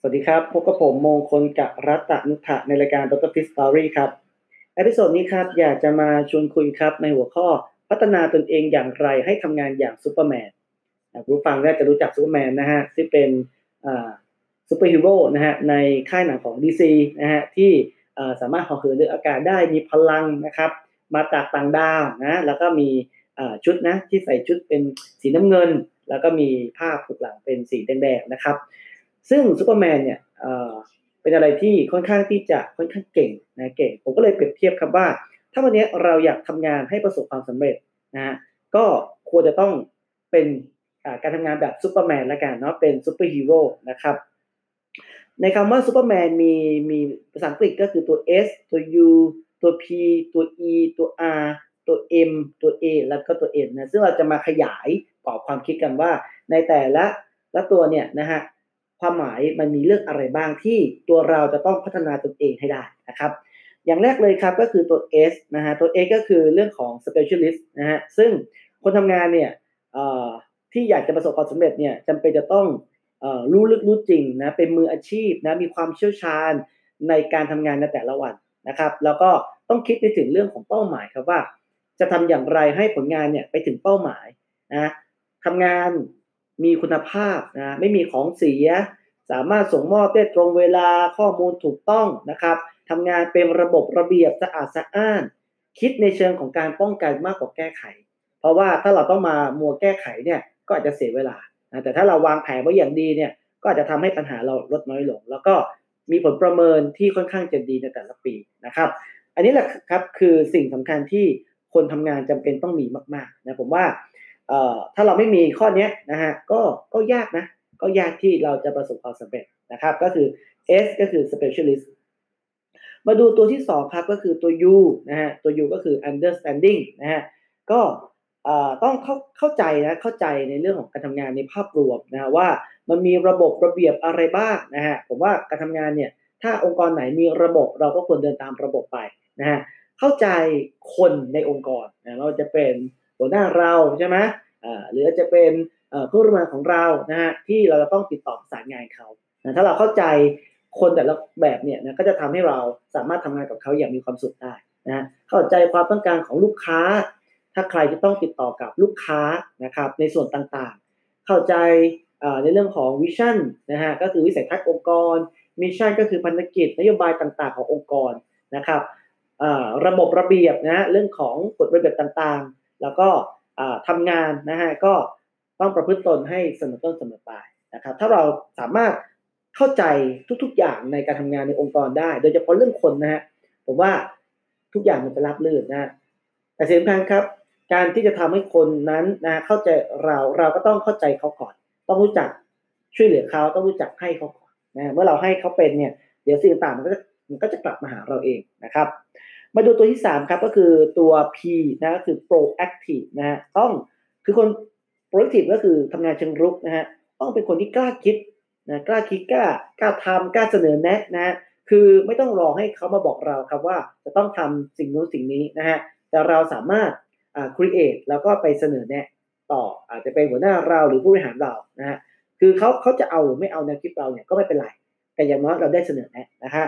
สวัสดีครับ พบกับผมมงคลกับรัตนุทะในรายการ Dr. Fish Story ครับ episode นี้ครับ อยากจะมาชวนคุยครับในหัวข้อพัฒนาตนเองอย่างไรให้ทำงานอย่างซูเปอร์แมนผู้ฟังน่าจะรู้จักซูเปอร์แมนนะฮะที่เป็นซูเปอร์ฮีโร่นะฮะในค่ายหนังของ DC นะฮะที่สามารถเหาะเหินเดินอากาศได้มีพลังนะครับมาจากต่างดาวนะแล้วก็มีชุดนะที่ใส่ชุดเป็นสีน้ำเงิน แล้วก็มีผ้าผูกหลังเป็นสีแดงๆนะครับ ซึ่งซูเปอร์แมนเนี่ยเป็นอะไรที่ค่อนข้างที่จะค่อนข้างเก่งนะเก่ง ผมก็เลยเปรียบเทียบครับว่า ถ้าวันนี้เราอยากทำงานให้ประสบความสำเร็จนะฮะก็ควรจะต้องเป็นการทำงานแบบซูเปอร์แมนละกันเนาะเป็นซูเปอร์ฮีโร่นะครับในคำว่าซูเปอร์แมนมีมีภาษาอังกฤษก็คือตัว S ตัว U ตัว P ตัว E ตัว R ตัว M ตัว A แล้วก็ตัว N นะซึ่งเราจะมาขยายกรอบความคิดกันว่าในแต่ละละตัวเนี่ยนะฮะ ความหมายมันมีเรื่องอะไรบ้างที่ตัวเราจะต้องพัฒนาตนเองให้ได้นะครับ อย่างแรกเลยครับก็คือตัว S นะฮะตัว S ก็คือเรื่องของ specialist นะฮะซึ่งคนทำงานเนี่ยที่อยากจะประสบความสำเร็จเนี่ยจำเป็นจะต้องรู้ลึกรู้จริงนะเป็นมืออาชีพนะมีความเชี่ยวชาญในการทำงานในแต่ละวันนะครับ แล้วก็ต้องคิดไปถึงเรื่องของเป้าหมายครับว่า จะทำอย่างไรให้ผลงานเนี่ยไปถึงเป้าหมายนะทำงาน มีคุณภาพนะไม่มีของเสีย สามารถส่งมอบได้ตรงเวลาข้อมูลถูกต้องนะครับทำงานเป็นระบบระเบียบสะอาดสะอ้าน คิดในเชิงของการป้องกันมากกว่าแก้ไข เพราะว่าถ้าเราต้องมามัวแก้ไขเนี่ยก็อาจจะเสียเวลานะแต่ถ้าเราวางแผนไว้อย่างดีเนี่ยก็อาจจะทำให้ปัญหาเราลดน้อยลง แล้วก็มีผลประเมินที่ค่อนข้างจะดีในแต่ละปีนะครับ อันนี้แหละครับคือสิ่งสำคัญที่คนทำงานจำเป็นต้องมีมากๆนะผมว่า ถ้าเราไม่มีข้อนี้นะฮะก็ก็ยากนะ ก็ยากที่เราจะประสบความสำเร็จนะครับ ก็คือ S ก็คือ specialist มาดูตัวที่ 2 ครับก็คือตัว U นะฮะตัว U ก็คือ understanding นะฮะก็ต้องเข้าเข้าใจนะเข้าใจในเรื่องของการทำงานในภาพรวมนะว่ามันมีระบบระเบียบอะไรบ้างนะฮะผมว่าการทำงานเนี่ยถ้าองค์กรไหนมีระบบเราก็ควรเดินตามระบบไปนะฮะเข้าใจคนในองค์กรนะเราจะเป็น หัวหน้าเราใช่ไหมหรือจะเป็นผู้ร่วมงานของเรานะฮะที่เราจะต้องติดต่อประสานงานเขานะถ้าเราเข้าใจคนแต่ละแบบเนี่ยนะก็จะทำให้เราสามารถทำงานกับเขาอย่างมีความสุขได้นะเข้าใจความต้องการของลูกค้า ถ้าใครจะต้องติดต่อกับลูกค้านะครับในส่วนต่างๆ เข้าใจในเรื่องของ vision นะฮะก็คือวิสัยทัศน์องค์กร mission ก็คือพันธกิจนโยบายต่างๆ ขององค์กรนะครับระบบระเบียบนะเรื่องของกฎระเบียบต่างๆ แล้วก็ทำงานนะฮะก็ต้องประพฤติตนให้เสมอต้นเสมอปลายนะครับ ถ้าเราสามารถเข้าใจทุก ๆ อย่างในการทำงานในองค์กรได้ โดยเฉพาะเรื่องคนนะฮะผมว่าทุกอย่างมันจะรับลื่นนะแต่สิ่งสำคัญครับ การที่จะทำให้คนนั้นนะเข้าใจเราเราก็ต้องเข้าใจเขาก่อน ต้องรู้จักช่วยเหลือเขาต้องรู้จักให้เขาก่อนนะเมื่อเราให้เขาเป็นเนี่ยเดี๋ยวสิ่งต่างมันก็จะมันก็จะกลับมาหาเราเองนะครับ มาดูตัวที่ 3 ครับก็คือตัว P นะก็คือ proactive นะฮะต้องคือคน proactive ก็คือทำงานเชิงรุกนะฮะต้องเป็นคนที่กล้าคิดนะกล้าคิดกล้ากล้าทำกล้าเสนอแนะนะฮะคือไม่ต้องรอให้เขามาบอกเราครับว่าจะต้องทำสิ่งนู้นสิ่งนี้นะฮะแต่เราสามารถอ่า create แล้วก็ไปเสนอแนะต่ออาจจะเป็นหัวหน้าเราหรือผู้บริหารเรานะฮะคือเขาเขาจะเอาหรือไม่เอาแนวคิดเราเนี่ยก็ไม่เป็นไรแต่อย่างน้อยเราได้เสนอแนะนะฮะ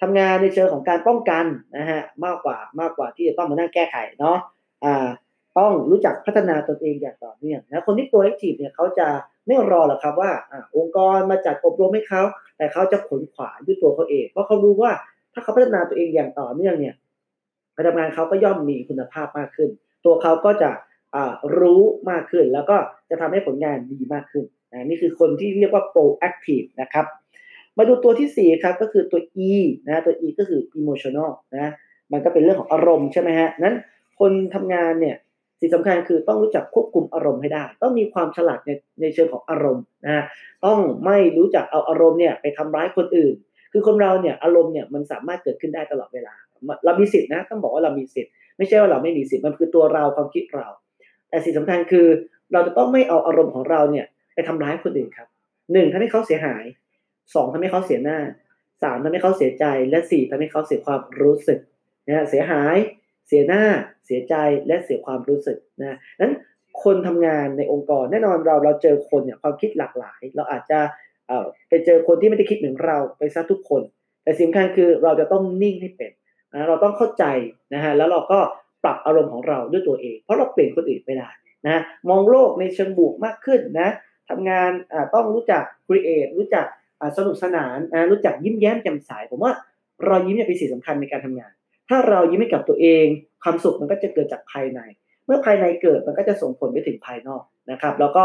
ทำงานในเชิงของการป้องกันนะฮะมากกว่ามากกว่าที่จะต้องมานั่งแก้ไขเนาะอ่าต้องรู้จักพัฒนาตนเองอย่างต่อเนื่องนะคนที่โปรแอคทีฟเนี่ยเขาจะไม่รอหรอกครับว่าอองค์กรมาจัดอบรมให้เขาแต่เขาจะขนขวาด้วยตัวเขาเอง เพราะเขารู้ว่าถ้าเขาพัฒนาตัวเองอย่างต่อเนื่องเนี่ยการทำงานเขาก็ย่อมมีคุณภาพมากขึ้น ตัวเขาก็จะรู้มากขึ้น แล้วก็จะทำให้ผลงานดีมากขึ้นนะนี่คือคนที่เรียกว่า proactive นะครับ มาดูตัวที่ 4 ครับก็คือตัว E นะตัว E ก็คือ emotional นะมันก็เป็นเรื่องของอารมณ์ใช่ไหมฮะนั้นคนทำงานเนี่ยสิ่งสำคัญคือต้องรู้จักควบคุมอารมณ์ให้ได้ ต้องมีความฉลาดในในเชิงของอารมณ์นะต้องไม่รู้จักเอาอารมณ์เนี่ยไปทำร้ายคนอื่น คือคนเราเนี่ยอารมณ์เนี่ยมันสามารถเกิดขึ้นได้ตลอดเวลา เรามีสิทธินะต้องบอกว่าเรามีสิทธิ์ไม่ใช่ว่าเราไม่มีสิทธิ์มันคือตัวเราความคิดเรา แต่สิ่งสำคัญคือเราจะต้องไม่เอาอารมณ์ของเราเนี่ยไปทำร้ายคนอื่นครับหนึ่งทำให้เขาเสียหาย สองทำให้เขาเสียหน้าสามทำให้เขาเสียใจ และสี่ทำให้เขาเสียความรู้สึกนะเสียหาย เสียหน้า เสียใจและเสียความรู้สึกนะนั้นคนทำงานในองค์กรแน่นอนเราเราเจอคนเนี่ยความคิดหลากหลาย เราอาจจะเอ่อไปเจอคนที่ไม่ได้คิดเหมือนเราไปซะทุกคน แต่สิ่งสำคัญคือเราจะต้องนิ่งให้เป็นนะเราต้องเข้าใจนะฮะแล้วเราก็ปรับอารมณ์ของเราด้วยตัวเอง เพราะเราเปลี่ยนคนอื่นไม่ได้นะมองโลกในเชิงบวกมากขึ้นนะทำงานต้องรู้จักครีเอทรู้จัก สนุกสนานนะรู้จักยิ้มแย้มแจ่มใสผมว่ารอยยิ้มเนี่ยเป็นสิ่งสำคัญในการทำงาน ถ้าเรายิ้มให้กับตัวเอง ความสุขมันก็จะเกิดจากภายใน เมื่อภายในเกิดมันก็จะส่งผลไปถึงภายนอกนะครับ แล้วก็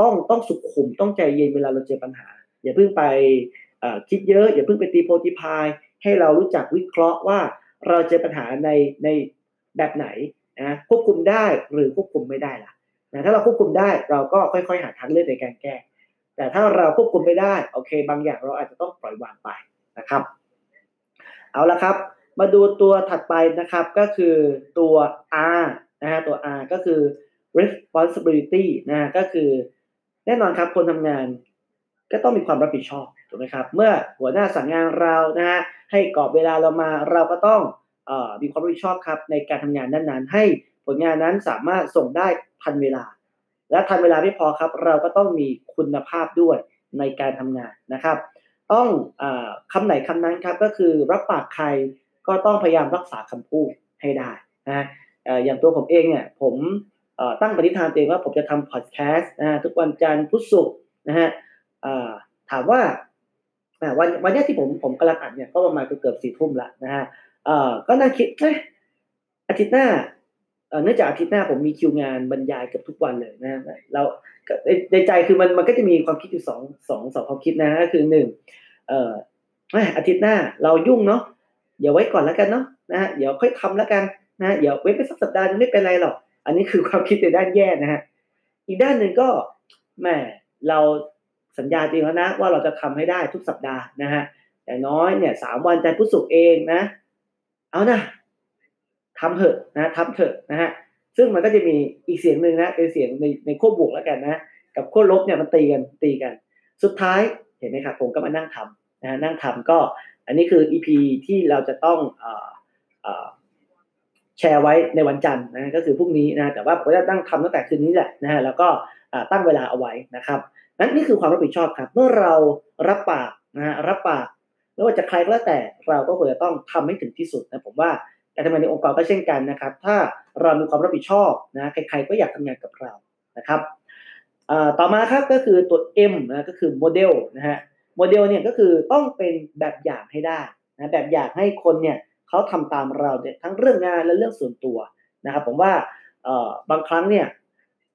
ต้องต้องสุขุมต้องใจเย็นเวลาเราเจอปัญหา อย่าเพิ่งไปคิดเยอะ อย่าเพิ่งไปตีโพธิพาย ให้เรารู้จักวิเคราะห์ว่าเราเจอปัญหาในในแบบไหนนะควบคุมได้หรือควบคุมไม่ได้ล่ะนะถ้าเราควบคุมได้เราก็ค่อยๆ หาทางเลือกในการแก้ แต่ถ้าเราควบคุมไม่ได้โอเค บางอย่างเราอาจจะต้องปล่อยวางไปนะครับ เอาละครับ มาดูตัวถัดไปนะครับก็คือตัว R นะฮะตัว R ก็คือ responsibility นะก็คือ แน่นอนครับคนทำงานก็ต้องมีความรับผิดชอบถูกไหมครับ เมื่อหัวหน้าสั่งงานเรานะฮะให้กรอบเวลาเรามาเราก็ต้องอมีความรับผิดชอบครับในการทำงานนั้นๆ ให้ผลงานนั้นสามารถส่งได้ทันเวลา และทันเวลาไม่พอครับ เราก็ต้องมีคุณภาพด้วยในการทำงานนะครับ ต้องอคำไหนคำนั้นครับก็คือรับปากใครก็ต้องพยายามรักษาคำพูดให้ได้นะอย่างตัวผมเองเนี่ยผมตั้งปณิธานเองว่าผมจะทำพอดแคสต์นะทุกวันจันทร์พุธศุกร์นะฮะถามว่าวันวันนี้ที่ผมผมกำลังอัดเนี่ยก็ประมาณเกือบสี่ทุ่มละนะฮะก็นั่งคิดเอ้อาทิตย์หน้า เนื่องจากอาทิตย์หน้าผมมีคิวงานบรรยายเกือบทุกวันเลยนะเราในใจคือมันมันก็จะมีความคิดอยู่สองสองสองความคิดนะก็คือหนึ่งเอ่ออาทิตย์หน้าเรายุ่งเนาะเดี๋ยวไว้ก่อนแล้วกันเนาะนะฮะเดี๋ยวค่อยทำแล้วกันนะเดี๋ยวเว้นไปสักสัปดาห์นึงไม่เป็นไรหรอก อันนี้คือความคิดในด้านแย่นะฮะอีกด้านหนึ่งก็แหมเราสัญญาจริงแล้วนะว่าเราจะทำให้ได้ทุกสัปดาห์นะฮะแต่น้อยเนี่ยสามวันจันทร์พุธศุกร์เองนะ เอานะ ทำเถอะนะทำเถอะนะฮะซึ่งมันก็จะมีอีกเสียงหนึ่งนะเป็นเสียงในในขั้วบวกแล้วกันนะ กับขั้วลบเนี่ยมันตีกันตีกัน สุดท้ายเห็นไหมครับผมก็มานั่งทำนะนั่งทำก็อันนี้คือ EP ที่เราจะต้องอแชร์ไว้ในวันจันทร์นะก็คือพรุ่งนี้นะแต่ว่าผมจะตั้งทำตั้งแต่คืนนี้แหละนะฮะแล้วก็ตั้งเวลาเอาไว้นะครับนั้นนี่คือความรับผิดชอบครับ เมื่อเรารับปากนะฮะรับปากไม่ว่าจะใครก็แล้วแต่เราก็ควรจะต้องทำให้ถึงที่สุดนะผมว่า การทำงานในองค์กรก็เช่นกันนะครับ ถ้าเรามีความรับผิดชอบนะใครๆก็อยากทำงานกับเรานะครับต่อมาครับก็คือตัว M นะก็คือโมเดลนะฮะโมเดลเนี่ยก็คือต้องเป็นแบบอย่างให้ได้นะแบบอย่างให้คนเนี่ยเขาทำตามเราเนี่ยทั้งเรื่องงานและเรื่องส่วนตัวนะครับ ผมว่าบางครั้งเนี่ย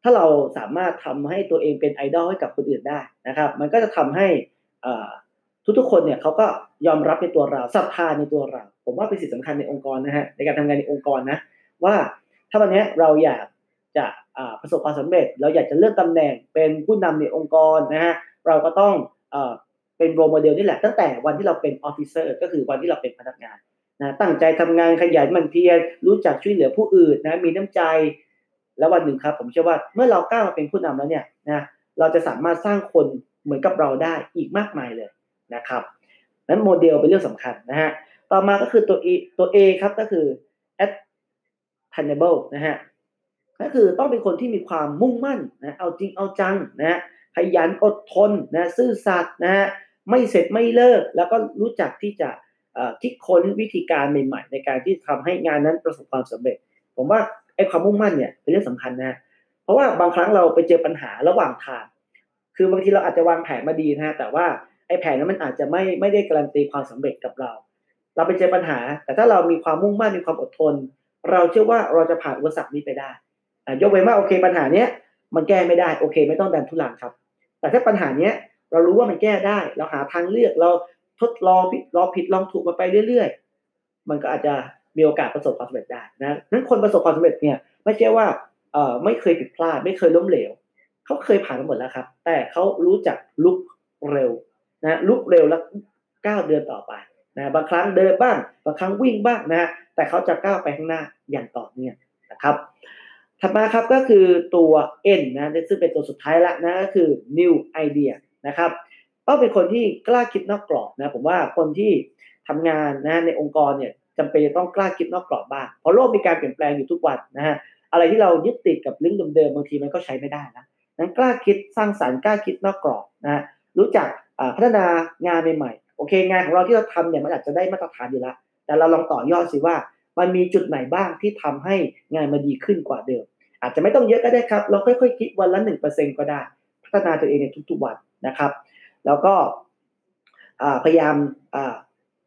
ถ้าเราสามารถทำให้ตัวเองเป็นไอดอลให้กับคนอื่นได้นะครับ มันก็จะทำให้ ทุกๆคนเนี่ยเขาก็ยอมรับในตัวเราศรัทธาในตัวเรา ผมว่าเป็นสิ่งสำคัญในองค์กรนะฮะในการทำงานในองค์กรนะ ว่าถ้าวันนี้เราอยากจะประสบความสำเร็จ เราอยากจะเลือนตำแหน่งเป็นผู้นำในองค์กรนะฮะเราก็ต้องเป็น role model นี่แหละตั้งแต่วันที่เราเป็น officer ก็คือวันที่เราเป็นพนักงานนะตั้งใจทำงานขยันหมั่นเพียรรู้จักช่วยเหลือผู้อื่นนะมีน้ำใจ แล้ววันหนึ่งครับ ผมเชื่อว่าเมื่อเราก้าวมาเป็นผู้นำแล้วเนี่ยนะเราจะสามารถสร้างคนเหมือนกับเราได้อีกมากมายเลย นะครับนั้นโมเดลเป็นเรื่องสำคัญนะฮะต่อมาก็คือตัว E ตัว A ครับก็คือ attainable นะฮะก็คือต้องเป็นคนที่มีความมุ่งมั่นนะเอาจริงเอาจังนะฮะขยันอดทนนะซื่อสัตย์นะฮะไม่เสร็จไม่เลิก แล้วก็รู้จักที่จะคิดค้นวิธีการใหม่ ๆ ในการที่ทำให้งานนั้นประสบความสำเร็จ ผมว่าไอ้ความมุ่งมั่นเนี่ยเป็นเรื่องสำคัญนะเพราะว่าบางครั้งเราไปเจอปัญหาระหว่างทาง คือบางทีเราอาจจะวางแผนมาดีนะฮะแต่ว่า แผนนั้นมันอาจจะไม่ไม่ได้การันตีความสำเร็จกับเรา เราไปเจอปัญหา แต่ถ้าเรามีความมุ่งมั่นมีความอดทน เราเชื่อว่าเราจะผ่านอุปสรรคนี้ไปได้ยกเว้นว่าโอเคปัญหาเนี้ยมันแก้ไม่ได้โอเค ไม่ต้องดันทุลังครับ แต่ถ้าปัญหาเนี้ยเรารู้ว่ามันแก้ได้ เราหาทางเลือกเราทดลองผิดลองผิดลองถูกมาไปเรื่อย ๆ มันก็อาจจะมีโอกาสประสบความสำเร็จได้นะนั้นคนประสบความสำเร็จเนี่ยไม่ใช่ว่าเอ่อไม่เคยผิดพลาด ไม่เคยล้มเหลวเขาเคยผ่านมาหมดแล้วครับ แต่เขารู้จักลุกเร็ว นะลุกเร็วแล้วก้าวเดินต่อไปนะบางครั้งเดินบ้าง บางครั้งวิ่งบ้างนะแต่เขาจะก้าวไปข้างหน้าอย่างต่อเนื่องนะครับถัดมาครับก็คือตัว N นะซึ่งเป็นตัวสุดท้ายละนะก็คือ new idea นะครับต้องเป็นคนที่กล้าคิดนอกกรอบนะผมว่าคนที่ทำงานนะในองค์กรเนี่ยจำเป็นจะต้องกล้าคิดนอกกรอบบ้างเพราะโลกมีการเปลี่ยนแปลงอยู่ทุกวันนะฮะอะไรที่เรายึดติดกับเรื่องเดิมๆบางทีมันก็ใช้ไม่ได้นะนั้นกล้าคิดสร้างสารรค์กล้าคิดนอกกรอบนะรู้จัก พัฒนางานใหม่ๆโอเค งานของเราที่เราทำเนี่ยมันอาจจะได้มาตรฐานอยู่แล้วแต่เราลองต่อยอดสิว่า มันมีจุดไหนบ้างที่ทำให้งานมันดีขึ้นกว่าเดิม อาจจะไม่ต้องเยอะก็ได้ครับ เราค่อยๆคิดวันละหนึ่งเปอร์เซ็นก็ได้ พัฒนาตัวเองในทุกๆวันนะครับ แล้วก็พยายาม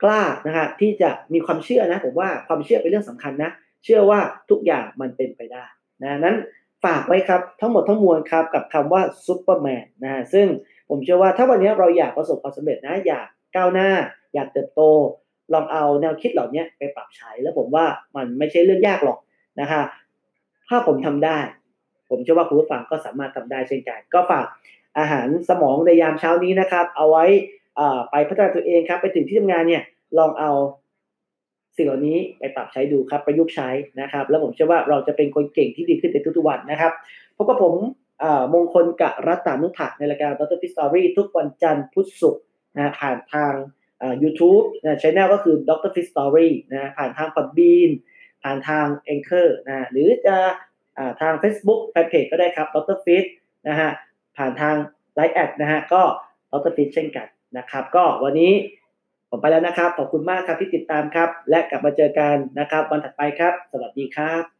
กล้านะฮะที่จะมีความเชื่อนะผมว่าความเชื่อเป็นเรื่องสำคัญนะ เชื่อว่าทุกอย่างมันเป็นไปได้นะนั้นฝากไว้ครับทั้งหมดทั้งมวลครับกับคำว่าซูเปอร์แมนนะซึ่ง ผมเชื่อว่าถ้าวันนี้เราอยากประสบความสำเร็จนะ อยากก้าวหน้า อยากเติบโต ลองเอาแนวคิดเหล่านี้ไปปรับใช้ แล้วผมว่ามันไม่ใช่เรื่องยากหรอกนะฮะ ถ้าผมทำได้ ผมเชื่อว่าคุณผู้ฟังก็สามารถทำได้เช่นกัน ก็ฝากอาหารสมองในยามเช้านี้นะครับ เอาไว้ไปพัฒนาตัวเองครับ ไปถึงที่ทำงานเนี่ย ลองเอาสิ่งเหล่านี้ไปปรับใช้ดูครับ ประยุกต์ใช้นะครับ แล้วผมเชื่อว่าเราจะเป็นคนเก่งที่ดีขึ้นในทุกๆวันนะครับพบกับผม มงคลกะรัตตานุถักในรายการ Dr. Fit Story ทุกวันจันทร์พุธศุกร์นะผ่านทางยูทูบนะช่องก็คือ Dr. Fit Story นะผ่านทาง Podbean ผ่านทาง Anchor นะหรือจะทาง Facebook Fanpage ก็ได้ครับ Dr. Fit นะฮะผ่านทาง Line แอดนะฮะก็ Dr. Fit เช่นกันนะครับ ก็วันนี้ผมไปแล้วนะครับ ขอบคุณมากครับที่ติดตามครับ และกลับมาเจอกันนะครับ วันถัดไปครับ สวัสดีครับ